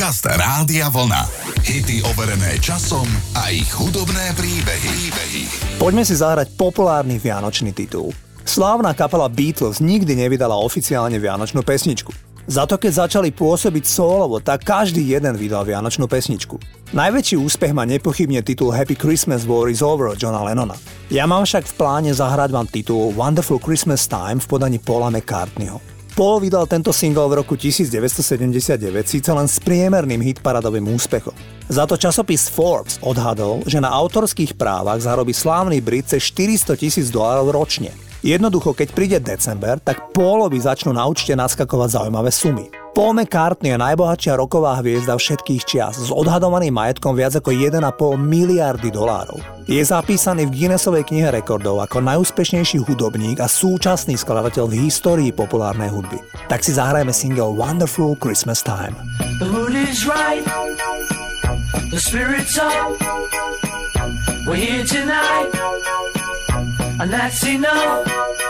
Podcast Rádia Vlna. Hity overené časom a ich hudobné príbehy. príbehy. Poďme si zahrať populárny vianočný titul. Slávna kapela Beatles nikdy nevydala oficiálne vianočnú pesničku. Za to, keď začali pôsobiť solovo, tak každý jeden vydal vianočnú pesničku. Najväčší úspech má nepochybne titul Happy Christmas War is Over Johna Lennona. Ja mám však v pláne zahrať vám titul Wonderful Christmas Time v podaní Paula McCartneyho. Paul vydal tento single v roku 1979 síce len s priemerným hitparadovým úspechom. Za to časopis Forbes odhadol, že na autorských právach zarobí slávny Brit cez 400 tisíc dolárov ročne. Jednoducho, keď príde december, tak Paulovi začnú na účte naskakovať zaujímavé sumy. Paul McCartney je najbohatšia roková hviezda všetkých čias s odhadovaným majetkom viac ako 1,5 miliardy dolárov. Je zapísaný v Guinnessovej knihe rekordov ako najúspešnejší hudobník a súčasný skladateľ v histórii populárnej hudby. Tak si zahrajeme single Wonderful Christmas Time. The mood is right, the spirit's up, we're here tonight. and that's enough.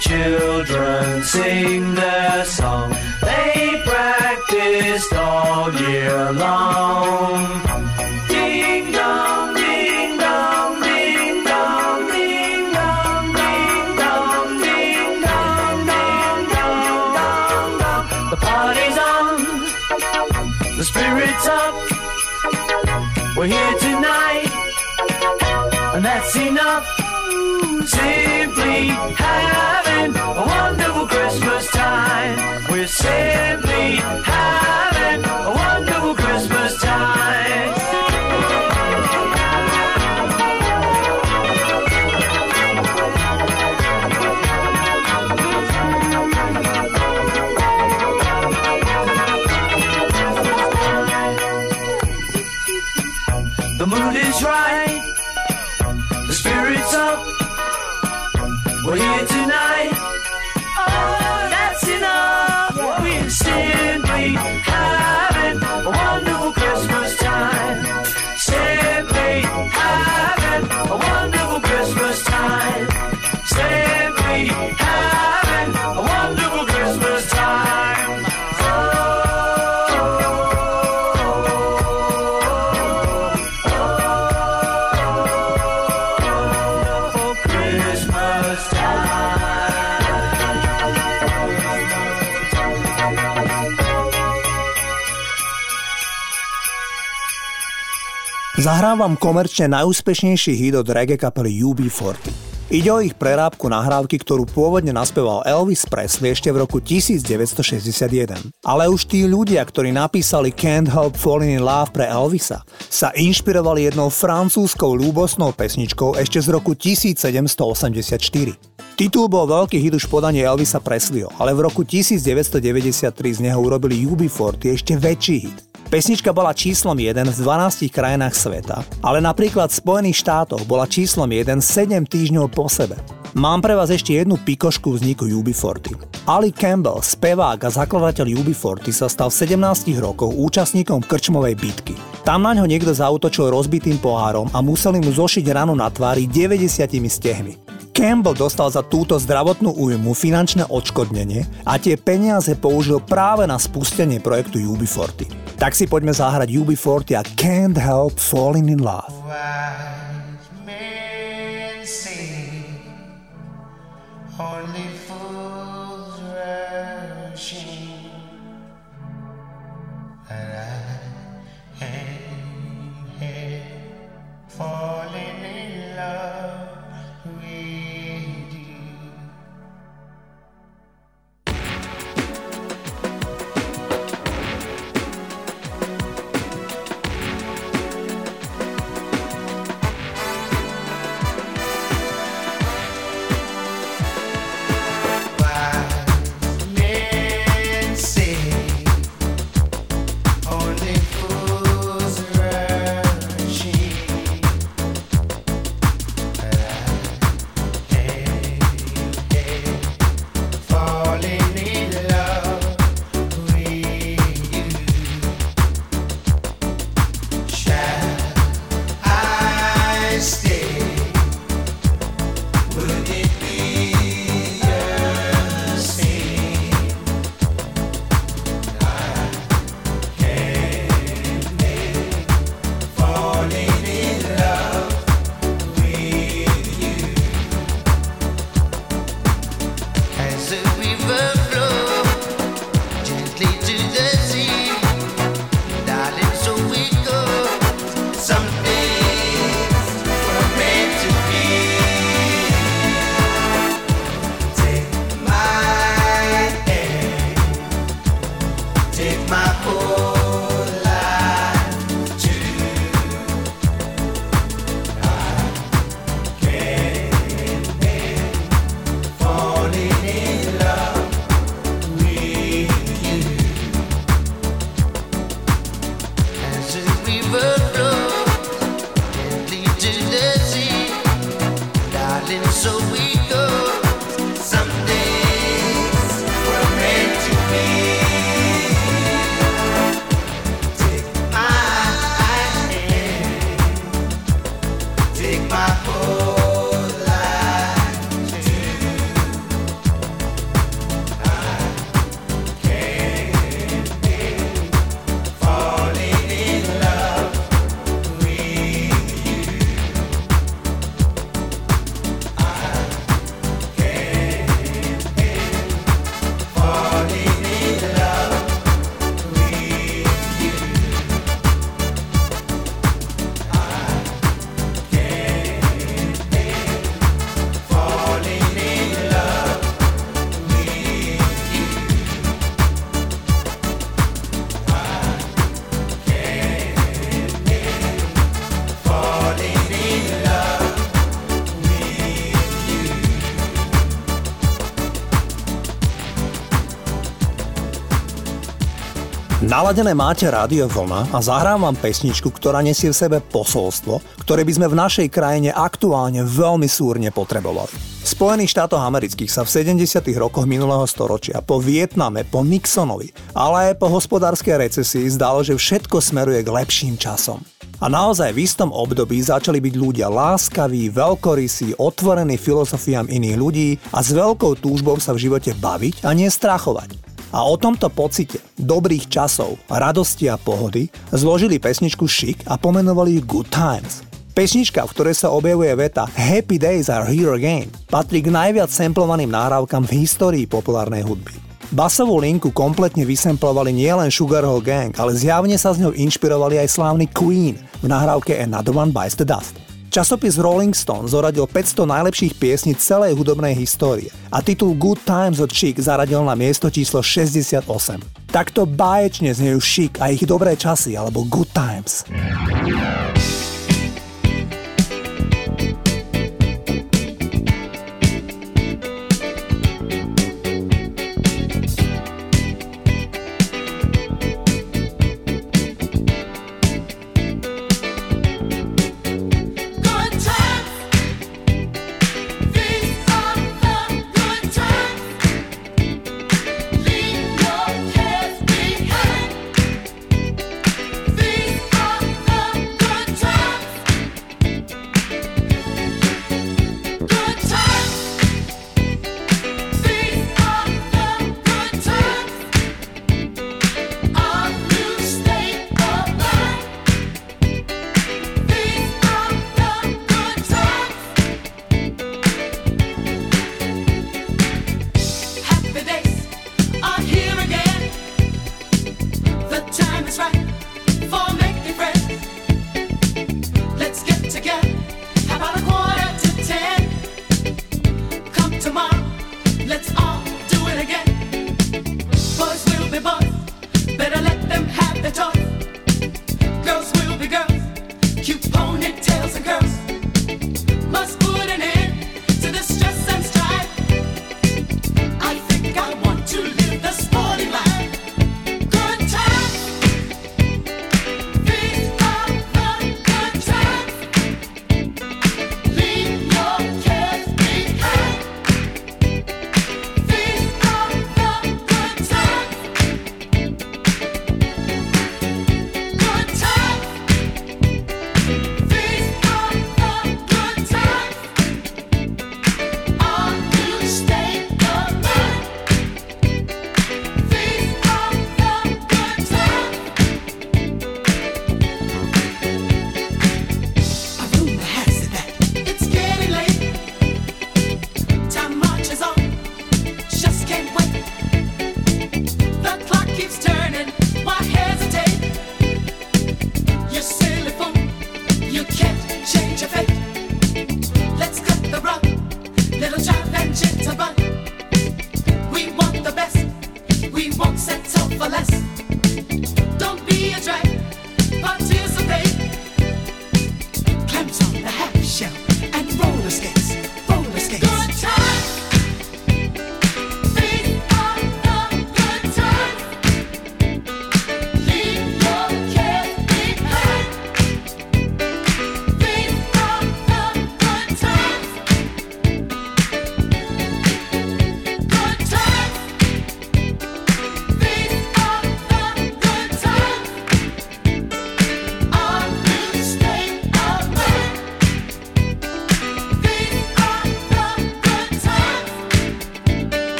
children sing their song. They practiced all year long. Zahrávam komerčne najúspešnejší hit od reggae kapely UB40. Ide o ich prerábku nahrávky, ktorú pôvodne naspieval Elvis Presley ešte v roku 1961. Ale už tí ľudia, ktorí napísali Can't Help Falling in Love pre Elvisa, sa inšpirovali jednou francúzskou ľúbosnou pesničkou ešte z roku 1784. Titul bol veľký hit už podanie Elvisa Presleyho, ale v roku 1993 z neho urobili UB40 ešte väčší hit. Pesnička bola číslom 1 v 12 krajinách sveta, ale napríklad v Spojených štátoch bola číslom 1 7 týždňov po sebe. Mám pre vás ešte jednu pikošku vzniku UB40. Ali Campbell, spevák a zakladateľ UB40 sa stal v 17 rokoch účastníkom krčmovej bitky. Tam na ňo niekto zautočil rozbitým pohárom a museli mu zošiť ranu na tvári 90 stehmi. Campbell dostal za túto zdravotnú újmu finančné odškodnenie a tie peniaze použil práve na spustenie projektu UB40. Tak si poďme zahrať UB40 a Can't Help Falling in Love. Only fools rushing, Naladené máte Rádio Vlna a zahrám vám pesničku, ktorá nesie v sebe posolstvo, ktoré by sme v našej krajine aktuálne veľmi súrne potrebovali. V Spojených štátoch amerických sa v 70. rokoch minulého storočia po Vietname, po Nixonovi, ale aj po hospodárskej recesii zdalo, že všetko smeruje k lepším časom. A naozaj v istom období začali byť ľudia láskaví, veľkorysí, otvorení filozofiám iných ľudí a s veľkou túžbou sa v živote baviť a nie strachovať. A o tomto pocite dobrých časov, radosti a pohody zložili pesničku Chic a pomenovali ju Good Times. Pesnička, v ktorej sa objavuje veta Happy Days are here again, patrí k najviac samplovaným nahrávkam v histórii populárnej hudby. Basovú linku kompletne vysemplovali nielen Sugar Hill Gang, ale zjavne sa z ňou inšpirovali aj slávny Queen v nahrávke Another One Bites the Dust. Časopis Rolling Stone zoradil 500 najlepších piesní celej hudobnej histórie a titul Good Times od Chic zaradil na miesto číslo 68. Takto báječne znejú Chic a ich dobré časy alebo Good Times. Are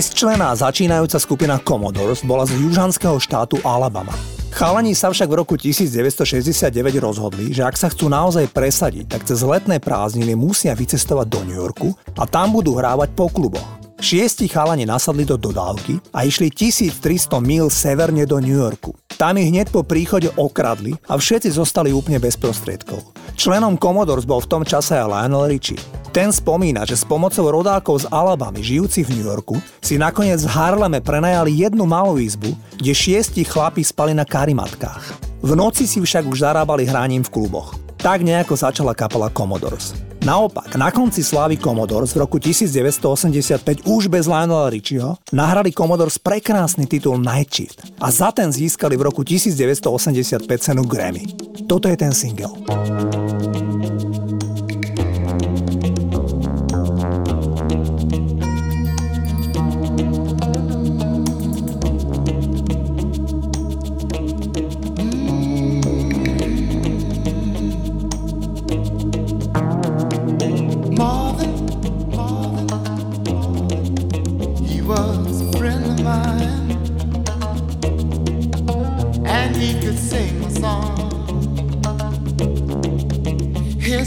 Šestčlená začínajúca skupina Commodores bola z južanského štátu Alabama. Chalani sa však v roku 1969 rozhodli, že ak sa chcú naozaj presadiť, tak cez letné prázdniny musia vycestovať do New Yorku a tam budú hrávať po kluboch. Šiesti chalani nasadli do dodávky a išli 1300 mil severne do New Yorku. Tam ich hneď po príchode okradli a všetci zostali úplne bez prostriedkov. Členom Commodores bol v tom čase aj Lionel Richie. Ten spomína, že s pomocou rodákov z Alabamy žijúcich v New Yorku si nakoniec v Harleme prenajali jednu malú izbu, kde šiesti chlapi spali na karimatkách. V noci si však už zarábali hraním v kluboch. Tak nejako začala kapela Commodores. Naopak, na konci slávy Commodores v roku 1985 už bez Lionela Richieho nahrali Commodores prekrásny titul Night Shift a za ten získali v roku 1985 cenu Grammy. Toto je ten single.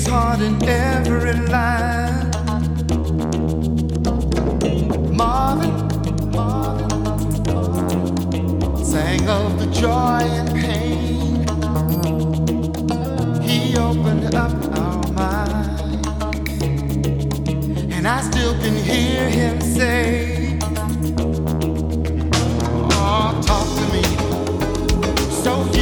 his heart in every line. Marvin, Marvin, sang of the joy and pain. He opened up our minds, and I still can hear him say, "Oh, talk to me." So.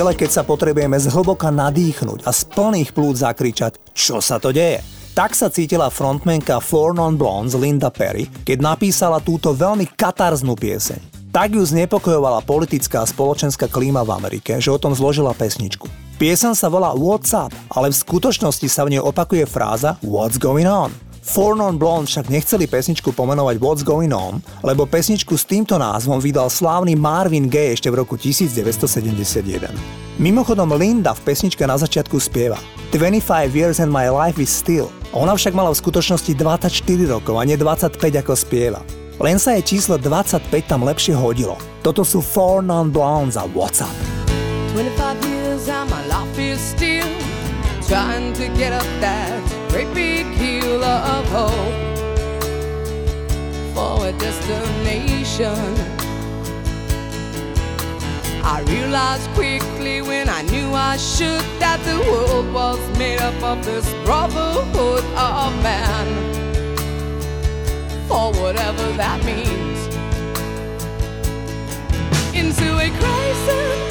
Chvíle, keď sa potrebujeme zhlboka nadýchnuť a z plných plúd zakričať, čo sa to deje. Tak sa cítila frontmenka Four Non Blondes Linda Perry, keď napísala túto veľmi katarznú pieseň. Tak ju znepokojovala politická a spoločenská klíma v Amerike, že o tom zložila pesničku. Piesen sa volá What's Up, ale v skutočnosti sa v nej opakuje fráza What's Going On. Four Non Blonde však nechceli pesničku pomenovať What's Going On, lebo pesničku s týmto názvom vydal slávny Marvin Gaye ešte v roku 1971. Mimochodom Linda v pesničke na začiatku spieva 25 years and my life is still. Ona však mala v skutočnosti 24 rokov a nie 25 ako spieva. Len sa jej číslo 25 tam lepšie hodilo. Toto sú Four Non Blondes a What's Up. 25 years and my life is still trying to get up that great big hill of hope for a destination. I realized quickly when I knew I should that the world was made up of this brotherhood of man. For whatever that means. Into a crisis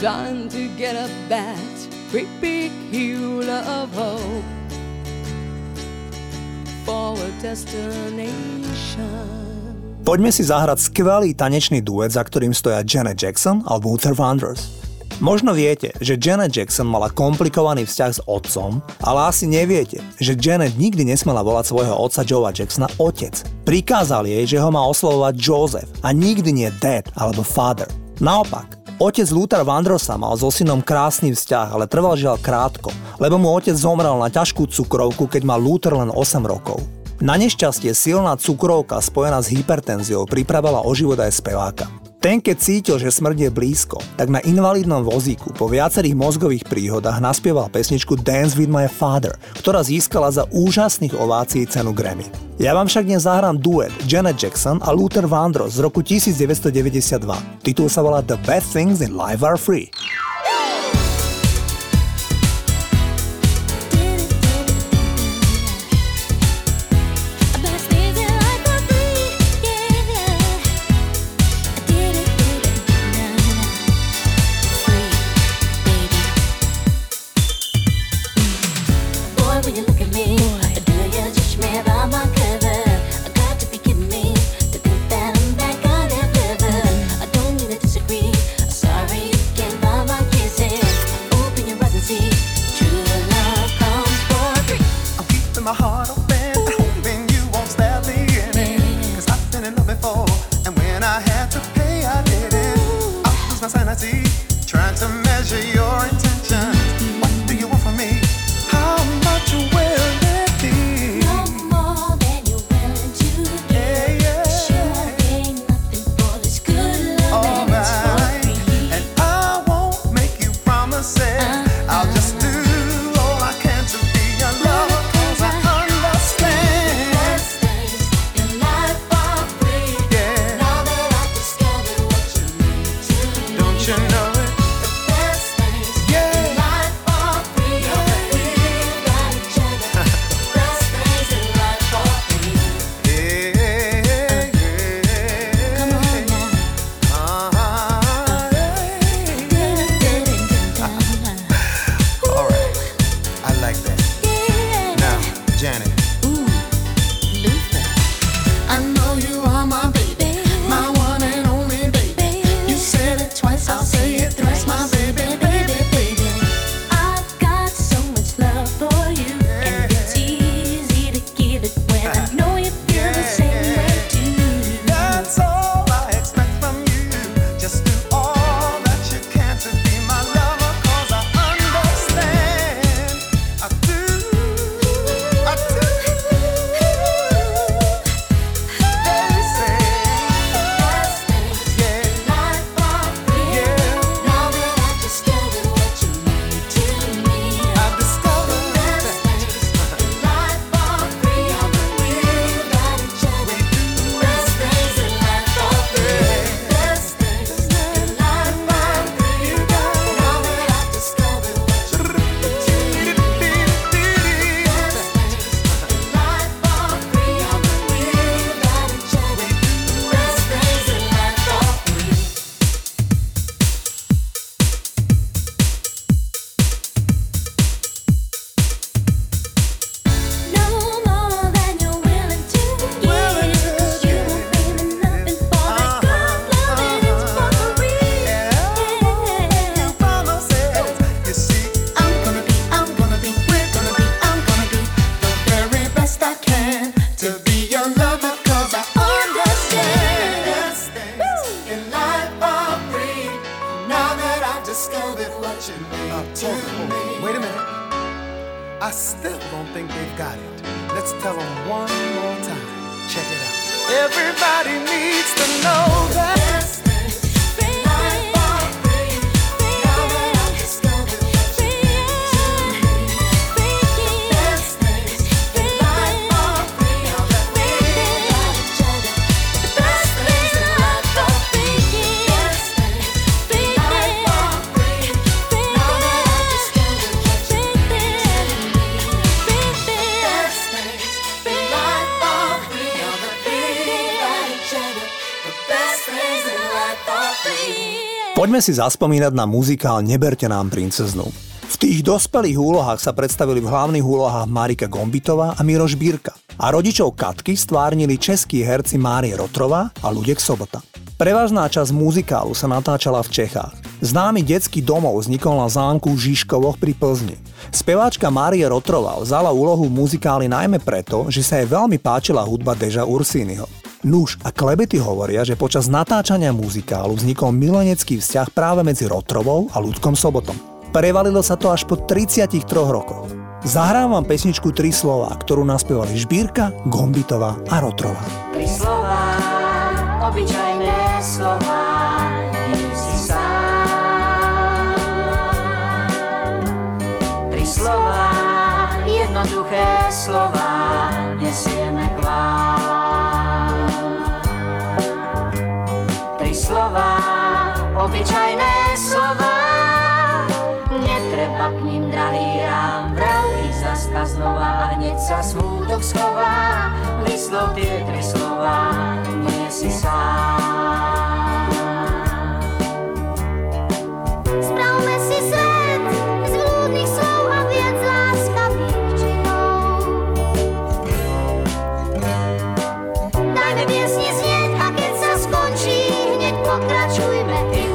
trying to get up that great big hill of hope for a destination. Poďme si zahrať skvelý tanečný duet, za ktorým stoja Janet Jackson a Luther Vandross. Možno viete, že Janet Jackson mala komplikovaný vzťah s otcom, ale asi neviete, že Janet nikdy nesmela volať svojho otca Joea Jacksona otec. Prikázal jej, že ho má oslovovať Joseph a nikdy nie dad alebo father. Naopak, Otec Luther Vandrosa mal so synom krásny vzťah, ale trval žiaľ krátko, lebo mu otec zomrel na ťažkú cukrovku, keď mal Luther len 8 rokov. Na nešťastie silná cukrovka spojená s hypertenziou pripravila o život aj speváka. Ten, keď cítil, že smrť je blízko, tak na invalidnom vozíku po viacerých mozgových príhodách naspieval pesničku Dance with my father, ktorá získala za úžasných ovácií cenu Grammy. Ja vám však dnes zahrám duet Janet Jackson a Luther Vandross z roku 1992. Titul sa volá The Best Things in Life Are Free. Si zaspomínať na muzikál Neberte nám princeznu. V tých dospelých úlohách sa predstavili v hlavných úlohách Marika Gombitová a Miroš Bírka. A rodičov Katky stvárnili českí herci Márie Rotrová a Ludek Sobota. Prevažná časť muzikálu sa natáčala v Čechách. Známy detský domov vznikol na zámku Žižkovoch pri Plzni. Speváčka Márie Rotrová vzala úlohu v muzikáli najmä preto, že sa jej veľmi páčila hudba Deža Ursínyho. Nuž a klebety hovoria, že počas natáčania muzikálu vznikol milenecký vzťah práve medzi Rotrovou a ľudkom Sobotom. Prevalilo sa to až po 33 rokoch. Zahrám vám pesničku Tri slova, ktorú naspievali Žbírka, Gombitová a Rotrova. Tri slova, obyčajné slova. Tri slova, jednoduché slova, znova hneď sa smútok schová, vyslov tie tri slova, nie si sám. Spravme si svet z blúdnych slov a viac láskavých činov. Dajme piesni znieť a keď sa skončí, pokračujme inou.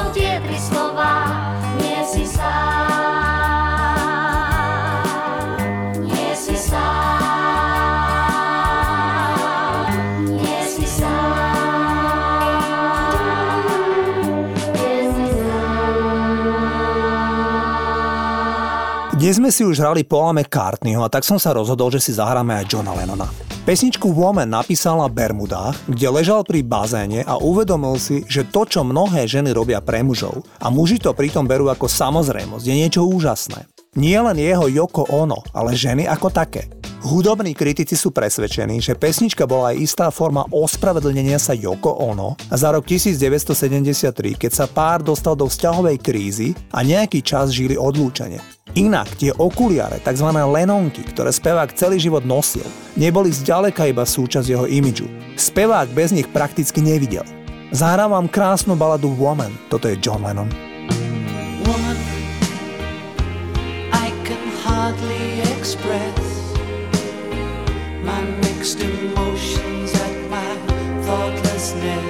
Vyslov tie Dnes sme si už hrali Paula McCartneyho a tak som sa rozhodol, že si zahráme aj Johna Lennona. Pesničku Woman napísal na Bermudách, kde ležal pri bazéne a uvedomil si, že to, čo mnohé ženy robia pre mužov a muži to pritom berú ako samozrejmosť, je niečo úžasné. Nie len jeho Yoko Ono, ale ženy ako také. Hudobní kritici sú presvedčení, že pesnička bola aj istá forma ospravedlnenia sa Yoko Ono a za rok 1973, keď sa pár dostal do vzťahovej krízy a nejaký čas žili odlúčenie. Inak tie okuliare, tzv. lenonky, ktoré spevák celý život nosil, neboli zďaleka iba súčasť jeho imidžu. Spevák bez nich prakticky nevidel. Zahrám vám krásnu baladu Woman, toto je John Lennon. Hardly express my mixed emotions at my thoughtlessness.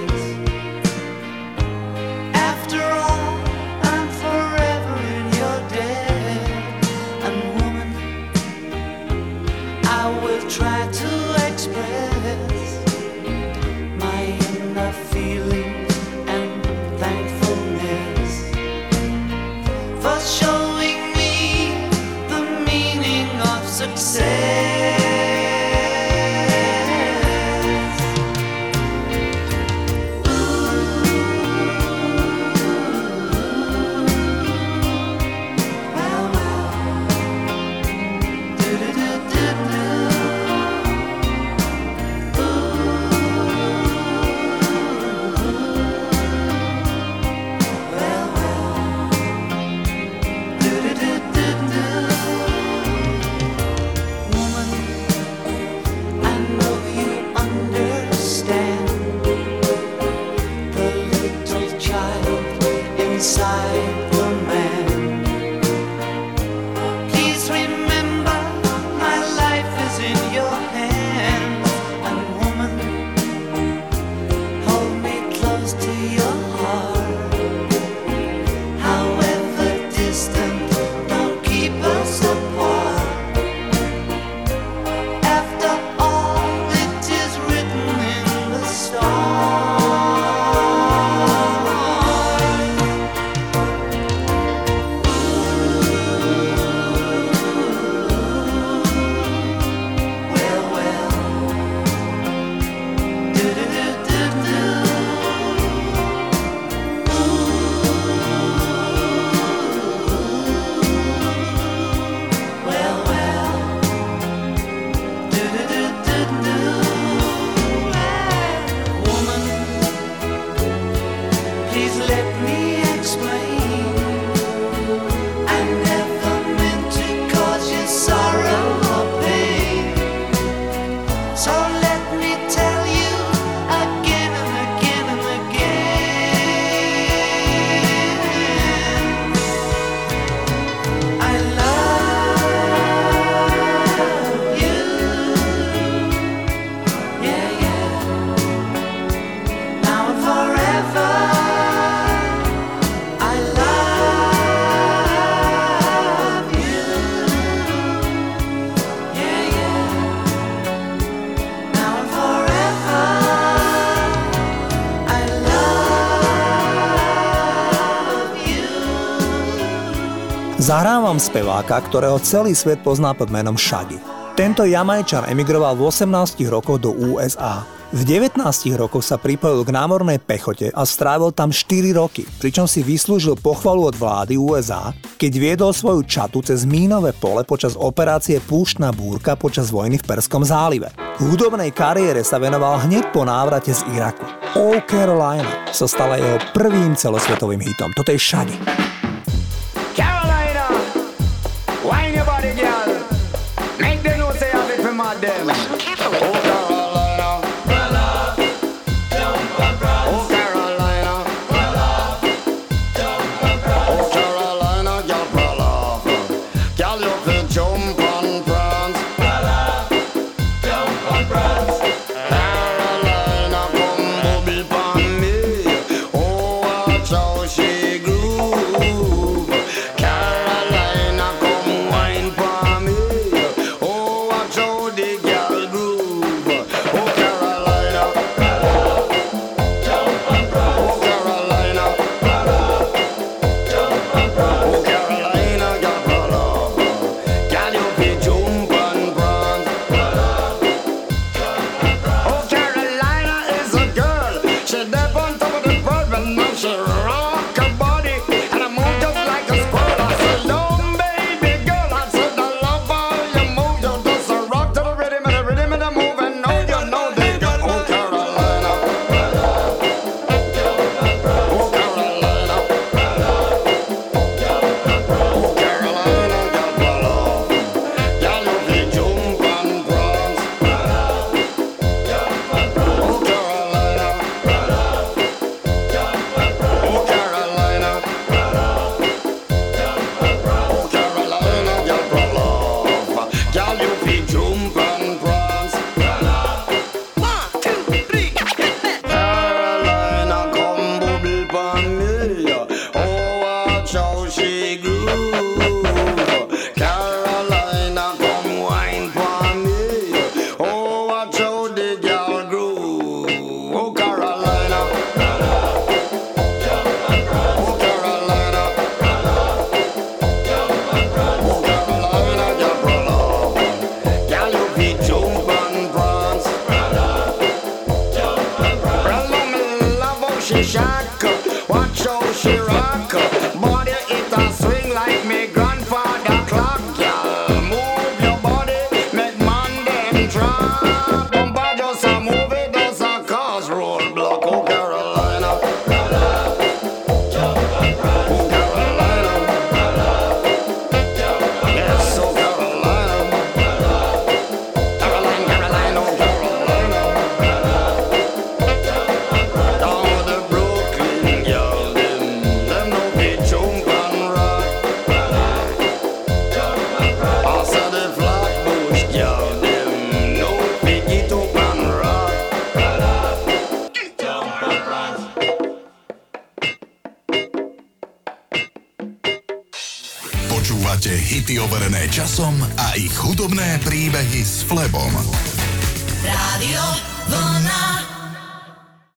Zahrávam speváka, ktorého celý svet pozná pod menom Shaggy. Tento jamajčan emigroval v 18 rokoch do USA. V 19 rokoch sa pripojil k námornej pechote a strávil tam 4 roky, pričom si vyslúžil pochvalu od vlády USA, keď viedol svoju čatu cez mínové pole počas operácie Púštna búrka počas vojny v Perskom zálive. Hudobnej kariére sa venoval hneď po návrate z Iraku. All Carolina sa stala jeho prvým celosvetovým hitom. Toto je Shaggy.